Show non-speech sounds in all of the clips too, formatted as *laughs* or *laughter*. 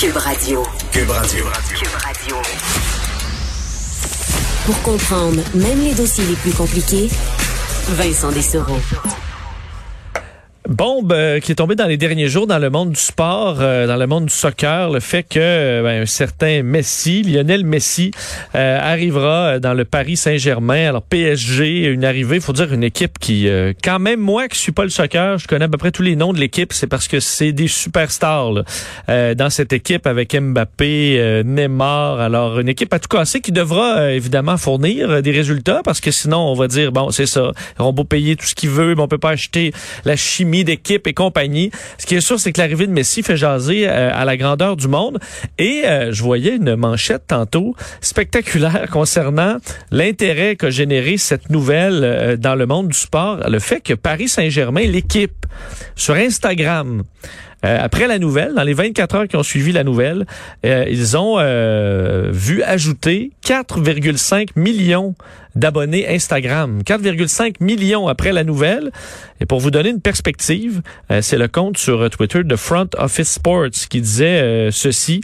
Cube Radio. Cube Radio. Cube Radio. Pour comprendre même les dossiers les plus compliqués, Vincent Dessereau. Bombe euh, qui est tombée dans les derniers jours dans le monde du sport, euh, dans le monde du soccer, le fait que euh, ben, un certain Messi, Lionel Messi, arrivera dans le Paris Saint-Germain. Alors PSG, une arrivée, faut dire une équipe qui, quand même moi qui suis pas le soccer, je connais à peu près tous les noms de l'équipe, c'est parce que c'est des superstars là, dans cette équipe avec Mbappé, Neymar. Alors une équipe à tout casser qui devra évidemment fournir des résultats parce que sinon on va dire bon c'est ça, on va payer tout ce qu'il veut, mais on peut pas acheter la chimie d'équipe et compagnie. Ce qui est sûr, c'est que l'arrivée de Messi fait jaser euh, à la grandeur du monde. Et euh, je voyais une manchette tantôt spectaculaire concernant l'intérêt qu'a généré cette nouvelle euh, dans le monde du sport. Le fait que Paris Saint-Germain, l'équipe, sur Instagram, après la nouvelle, dans les 24 heures qui ont suivi la nouvelle, ils ont vu ajouter 4,5 millions d'abonnés Instagram. 4,5 millions après la nouvelle. Et pour vous donner une perspective, euh, c'est le compte sur Twitter de Front Office Sports qui disait euh, ceci.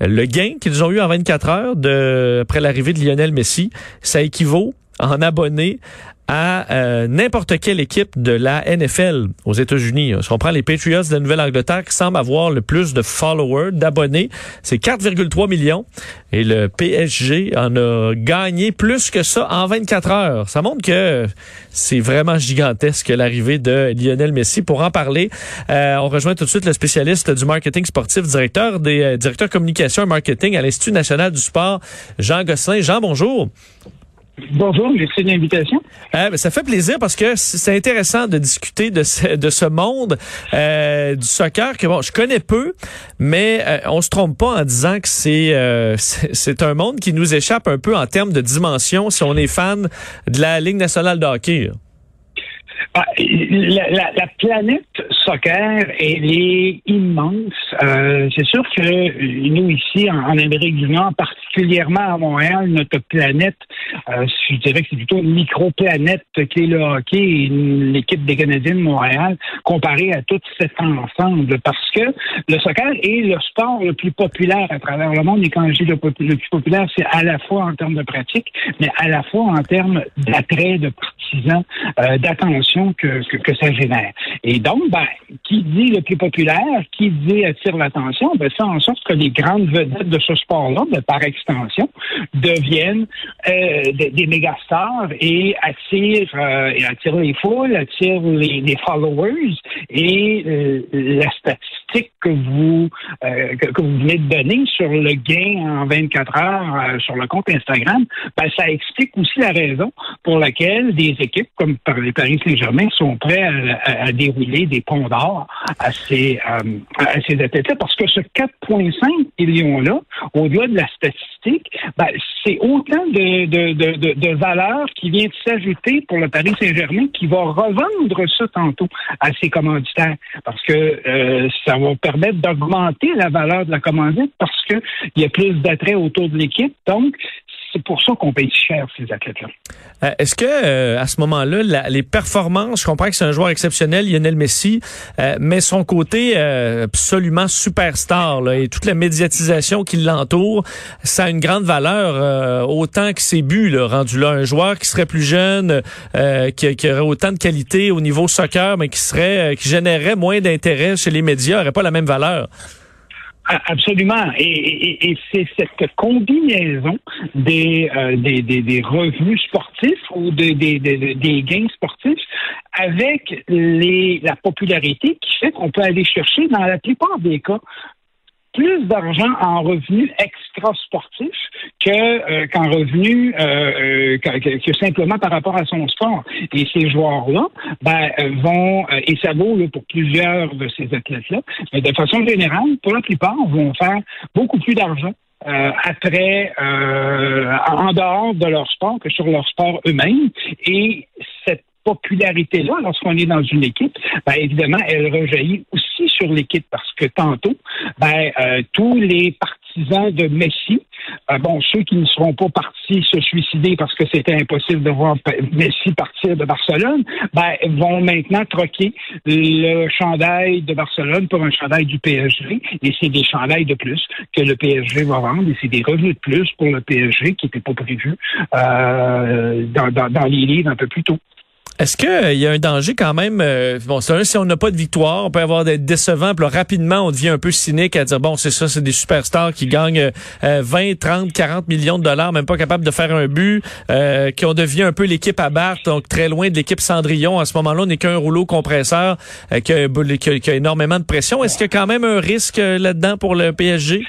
Le gain qu'ils ont eu en 24 heures de, après l'arrivée de Lionel Messi, ça équivaut en abonnés à euh, n'importe quelle équipe de la NFL aux États-Unis. Si on prend les Patriots de Nouvelle-Angleterre qui semblent avoir le plus de followers, d'abonnés, c'est 4,3 millions. Et le PSG en a gagné plus que ça en 24 heures. Ça montre que c'est vraiment gigantesque l'arrivée de Lionel Messi. Pour en parler, euh, on rejoint tout de suite le spécialiste du marketing sportif, directeur des euh, communication et marketing à l'Institut national du sport, Jean Gosselin. Jean, bonjour. Bonjour, merci de l'invitation. Euh, ben, ça fait plaisir parce que c'est intéressant de discuter de ce, de ce monde euh, du soccer que bon, je connais peu, mais euh, on se trompe pas en disant que c'est euh, c'est un monde qui nous échappe un peu en termes de dimension si on est fan de la Ligue nationale de hockey. Ah, la, la, la, planète soccer, elle est immense. Euh, c'est sûr que nous, ici, en, Amérique du Nord, particulièrement à Montréal, notre planète, euh, je dirais que c'est plutôt une micro-planète qui est le hockey l'équipe des Canadiens de Montréal, comparée à tout cet ensemble. Parce que le soccer est le sport le plus populaire à travers le monde. Et quand je dis le, plus populaire, c'est à la fois en termes de pratique, mais à la fois en termes d'attrait, de partisans, euh, d'attention que, que, ça génère. Et donc, ben, qui dit le plus populaire, qui dit attire l'attention, ben, ça en sorte que les grandes vedettes de ce sport-là, ben, par extension, deviennent euh, des, des méga stars et attirent, euh, et attirent les foules, attirent les, les followers et euh, que vous euh, que, vous venez de donner sur le gain en 24 heures sur le compte Instagram, ben, ça explique aussi la raison pour laquelle des équipes comme Paris Saint-Germain sont prêts à, dérouler des ponts d'or à ces, euh, à ces athlètes-là. Parce que ce 4,5 millions-là, au-delà de la statistique, ben, c'est autant de, de, de, de, valeur qui vient de s'ajouter pour le Paris Saint-Germain qui va revendre ça tantôt à ses commanditaires parce que euh, ça va permettre d'augmenter la valeur de la commandite parce qu'il y a plus d'attrait autour de l'équipe. Donc, c'est pour ça qu'on paye cher ces athlètes-là. Euh, est-ce que euh, à ce moment-là, les performances, je comprends que c'est un joueur exceptionnel, Lionel Messi, euh, mais son côté absolument superstar et toute la médiatisation qui l'entoure, ça a une grande valeur, autant que ses buts là, rendus là. Un joueur qui serait plus jeune, qui, qui, aurait autant de qualité au niveau soccer, mais qui serait, qui générerait moins d'intérêt chez les médias, n'aurait pas la même valeur. Absolument. Et, c'est cette combinaison des, euh, des, revenus sportifs ou des, des, des, gains sportifs avec les, la popularité qui fait qu'on peut aller chercher, dans la plupart des cas, plus d'argent en revenus extra-sportifs que euh, qu'en revenus euh, que, simplement par rapport à son sport. Et ces joueurs-là ben, vont, et ça vaut pour plusieurs de ces athlètes-là, mais de façon générale, pour la plupart, vont faire beaucoup plus d'argent après en dehors de leur sport que sur leur sport eux-mêmes. Et cette popularité-là, lorsqu'on est dans une équipe, ben, évidemment, elle rejaillit aussi sur l'équipe parce que tantôt, ben, euh, tous les partisans de Messi, euh, bon, ceux qui ne seront pas partis se suicider parce que c'était impossible de voir Messi partir de Barcelone, ben, vont maintenant troquer le chandail de Barcelone pour un chandail du PSG. Et c'est des chandails de plus que le PSG va vendre et c'est des revenus de plus pour le PSG qui n'étaient pas prévus euh, dans, dans, dans les livres un peu plus tôt. Est-ce qu'il euh, y a un danger quand même? Euh, bon, c'est si on n'a pas de victoire, on peut avoir des décevants. Puis rapidement, on devient un peu cynique à dire, bon, c'est ça, c'est des superstars qui gagnent 20, 30, 40 millions de dollars, même pas capables de faire un but, euh, qu'on devient un peu l'équipe à battre, donc très loin de l'équipe Cendrillon. À ce moment-là, on n'est qu'un rouleau compresseur euh, qui, a, qui, a, énormément de pression. Est-ce qu'il y a quand même un risque là-dedans pour le PSG?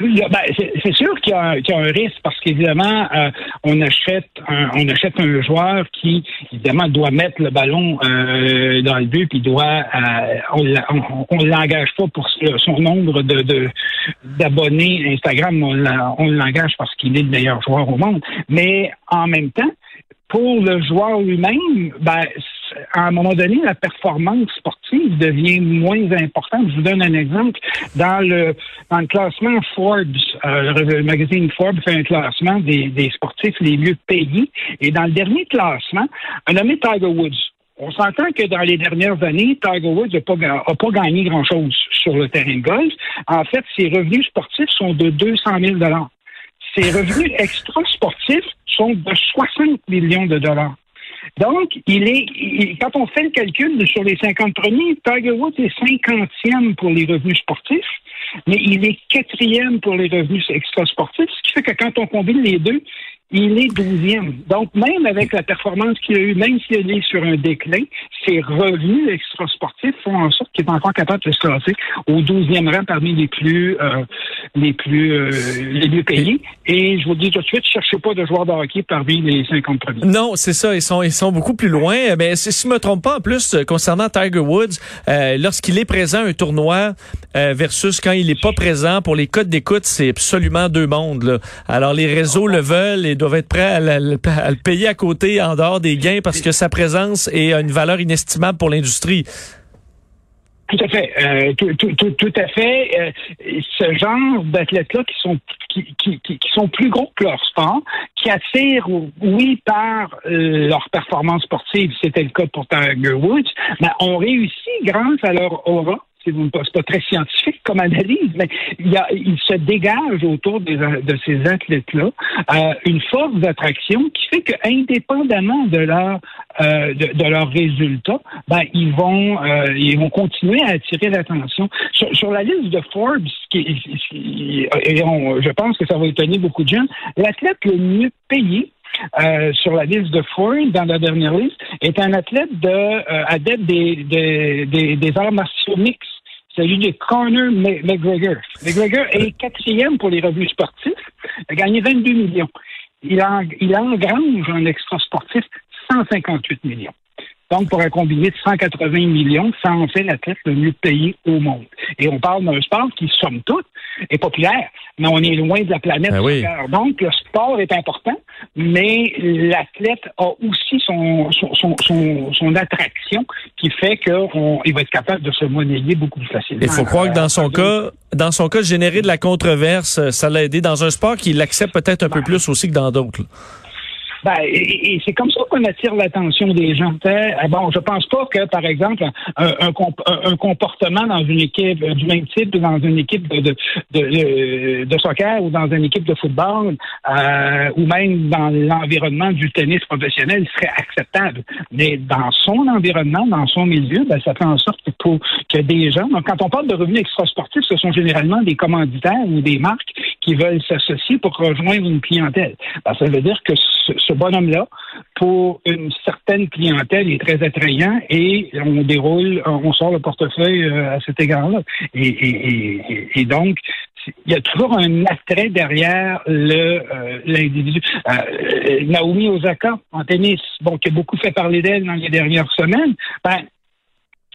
Ben, c'est sûr qu'il y, a un risque parce qu'évidemment, euh, on achète un, on achète un joueur qui évidemment doit mettre le ballon euh, dans le but puis doit euh, on, on, l'engage pas pour son nombre de d'abonnés Instagram, on l'engage parce qu'il est le meilleur joueur au monde. Mais en même temps, pour le joueur lui-même, ben, à un moment donné, la performance sportive devient moins importante. Je vous donne un exemple. Dans le, dans le classement Forbes, euh, le magazine Forbes fait un classement des, des sportifs les mieux payés. Et dans le dernier classement, on a Tiger Woods. On s'entend que dans les dernières années, Tiger Woods n'a pas, pas gagné grand-chose sur le terrain de golf. En fait, ses revenus sportifs sont de 200 000 Ses revenus extra-sportifs sont de 60 millions de dollars. Donc, il est, quand on fait le calcul sur les 50 premiers, Tiger Woods est 50e pour les revenus sportifs, mais il est quatrième pour les revenus extra-sportifs, ce qui fait que quand on combine les deux, il est douzième. Donc, même avec la performance qu'il a eue, même s'il est sur un déclin, ses revenus extra-sportifs font en sorte qu'il est encore capable de se classer au douzième rang parmi les plus euh, les plus euh, les mieux payés. Et je vous dis tout de suite, cherchez pas de joueurs de hockey parmi les 50 premiers. Non, c'est ça. Ils sont ils sont beaucoup plus loin. Mais si je me trompe pas, en plus euh, concernant Tiger Woods, lorsqu'il est présent à un tournoi versus quand il est pas présent pour les codes d'écoute, c'est absolument deux mondes. Là. Alors les réseaux le veulent et doivent être prêts à, le payer à côté en dehors des gains parce que sa présence est une valeur inestimable pour l'industrie. Tout à fait, euh, tout, à fait. Euh, ce genre d'athlètes-là qui sont qui, sont plus gros que leur sport, qui attirent, oui, par euh, leur performance sportive, c'était le cas pour Tiger Woods, mais ont réussi grâce à leur aura c'est pas très scientifique comme analyse, mais il, y a, il se dégage autour de ces athlètes-là euh, une force d'attraction qui fait que, indépendamment de leur euh, de, leurs résultats, ben ils vont euh, ils vont continuer à attirer l'attention. Sur, la liste de Forbes, je pense que ça va étonner beaucoup de gens, l'athlète le mieux payé sur la liste de Forbes, dans la dernière liste, est un athlète de adepte des, des arts martiaux mixtes celui de Conor McGregor. McGregor est quatrième pour les revenus sportifs. Il a gagné 22 millions. Il, en, il engrange un extra sportif 158 millions. Donc, pour un combiné de 180 millions, ça en fait l'athlète le mieux payé au monde. Et on parle d'un sport qui, somme toute, est populaire, mais on est loin de la planète. Ben Donc, le sport est important, mais l'athlète a aussi son, son, son, son, attraction qui fait qu'il va être capable de se monnayer beaucoup plus facilement. Il faut croire que dans son cas, dans son cas, générer de la controverse, ça l'a aidé dans un sport qui l'accepte peut-être un peu ben. plus aussi que dans d'autres. Ben, et, c'est comme ça qu'on attire l'attention des gens. Eh, bon, je pense pas que, par exemple, un, un, comportement dans une équipe euh, du même type dans une équipe de, de, de, de soccer ou dans une équipe de football euh, ou même dans l'environnement du tennis professionnel serait acceptable. Mais dans son environnement, dans son milieu, ben, ça fait en sorte que, que des gens, donc quand on parle de revenus extrasportifs, ce sont généralement des commanditaires ou des marques qui veulent s'associer pour rejoindre une clientèle. Ben, ça veut dire que ce, bonhomme-là pour une certaine clientèle est très attrayant et on déroule, on sort le portefeuille à cet égard-là. Et, donc, il y a toujours un attrait derrière le l'individu. Naomi Osaka en tennis, bon, qui a beaucoup fait parler d'elle dans les dernières semaines, ben,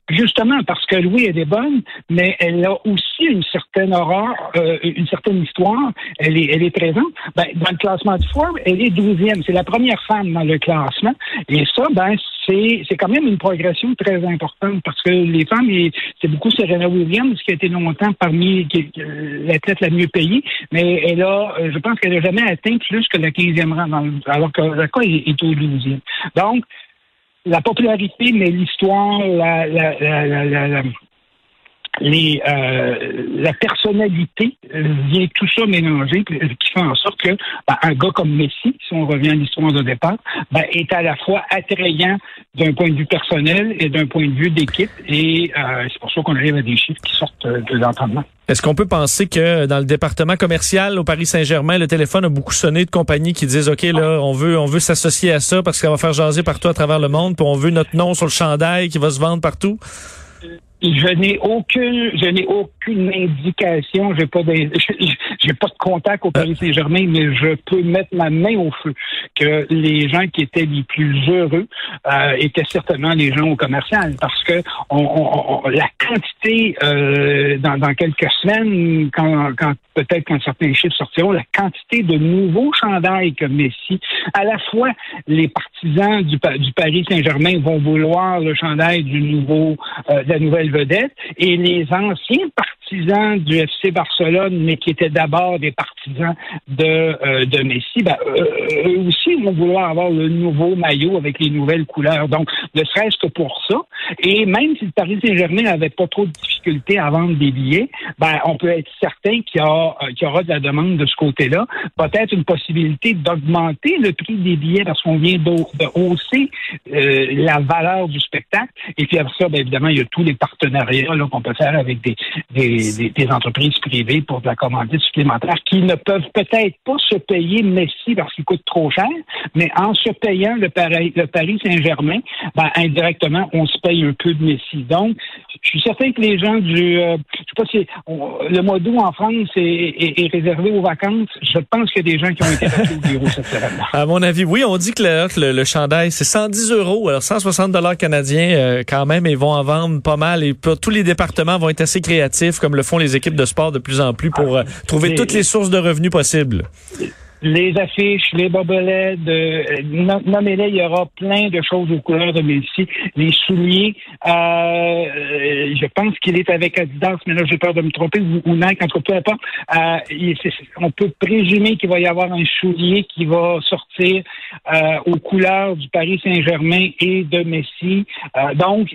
Justement parce que Louis est des bonnes, mais elle a aussi une certaine horreur, euh, une certaine histoire. Elle est, elle est présente. Ben, dans le classement de Forbes, elle est douzième. C'est la première femme dans le classement. Et ça, ben, c'est, quand même une progression très importante parce que les femmes, c'est beaucoup Serena Williams qui a été longtemps parmi l'athlète la mieux payée, mais elle a, euh, je pense qu'elle n'a jamais atteint plus que le 15e rang, alors que Zaka est, est au 12e. Donc, la popularité, mais l'histoire, la, la, la, les, euh, la personnalité vient tout ça mélanger, qui fait en sorte que ben, un gars comme Messi, si on revient à l'histoire de départ, ben, est à la fois attrayant d'un point de vue personnel et d'un point de vue d'équipe. Et euh, c'est pour ça qu'on arrive à des chiffres qui sortent de l'entendement. Est-ce qu'on peut penser que dans le département commercial au Paris Saint-Germain, le téléphone a beaucoup sonné de compagnies qui disent OK là, on veut on veut s'associer à ça parce qu'on va faire jaser partout à travers le monde, puis on veut notre nom sur le chandail qui va se vendre partout? Je n'ai aucune, je n'ai aucune indication. J'ai pas, *laughs* j'ai pas de contact au Paris Saint-Germain, mais je peux mettre ma main au feu que les gens qui étaient les plus heureux euh, étaient certainement les gens au commercial, parce que on, la quantité euh, dans, dans, quelques semaines, quand, quand peut-être quand certains chiffres sortiront, la quantité de nouveaux chandails que Messi, à la fois les partisans du, du Paris Saint-Germain vont vouloir le chandail du nouveau, euh, de la nouvelle vedette et les anciens partisans du FC Barcelone, mais qui étaient d'abord des partisans de, euh, de Messi, ben, euh, eux aussi vont vouloir avoir le nouveau maillot avec les nouvelles couleurs. Donc, ne serait-ce que pour ça. Et même si le Paris Saint-Germain n'avait pas trop de difficultés à vendre des billets, ben, on peut être certain qu'il y, a, qu'il y aura de la demande de ce côté-là. Peut-être une possibilité d'augmenter le prix des billets parce qu'on vient de, hausser la valeur du spectacle. Et puis après ça, bien évidemment, il y a tous les partenariats qu'on peut faire avec des, des, entreprises privées pour de la commandite supplémentaire qui ne peuvent peut-être pas se payer Messi parce qu'il coûte trop cher, mais en se payant le, Paris, le Paris Saint-Germain, ben, indirectement, on se paye un peu de Messi. Donc, je suis certain que les gens du, euh, je sais pas si le mois d'août en France est, réservé aux vacances. Je pense qu'il y a des gens qui ont été au bureau cette semaine. *laughs* À mon avis, oui, on dit que le, le, chandail c'est 110 euros, alors 160 dollars canadiens euh, quand même, ils vont en vendre pas mal et tous les départements vont être assez créatifs, le font les équipes de sport de plus en plus, pour euh, trouver toutes les sources de revenus possibles les affiches, les bobelets, de, nommez-les, il y aura plein de choses aux couleurs de Messi. Les souliers, euh, je pense qu'il est avec Adidas, mais là j'ai peur de me tromper, ou, ou Nike, en tout cas, peu euh, on peut présumer qu'il va y avoir un soulier qui va sortir euh, aux couleurs du Paris Saint-Germain et de Messi. Euh, donc,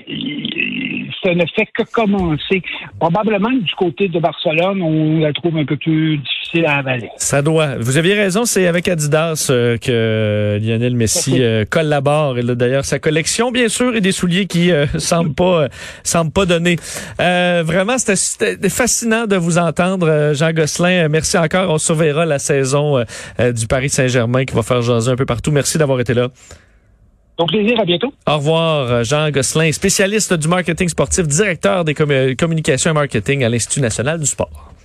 ça ne fait que commencer. Probablement du côté de Barcelone, on la trouve un peu plus difficile à avaler. Ça doit. Vous aviez raison c'est avec Adidas euh, que Lionel Messi *laughs* euh, collabore. Et d'ailleurs, sa collection, bien sûr, et des souliers qui euh, *laughs* semblent pas semblent pas donner. vraiment, c'était fascinant de vous entendre, Jean Gosselin. Merci encore. On surveillera la saison du Paris Saint-Germain qui va faire jaser un peu partout. Merci d'avoir été là. Donc, plaisir, à bientôt. Au revoir, Jean Gosselin, spécialiste du marketing sportif, directeur des communications et marketing à l'Institut national du sport.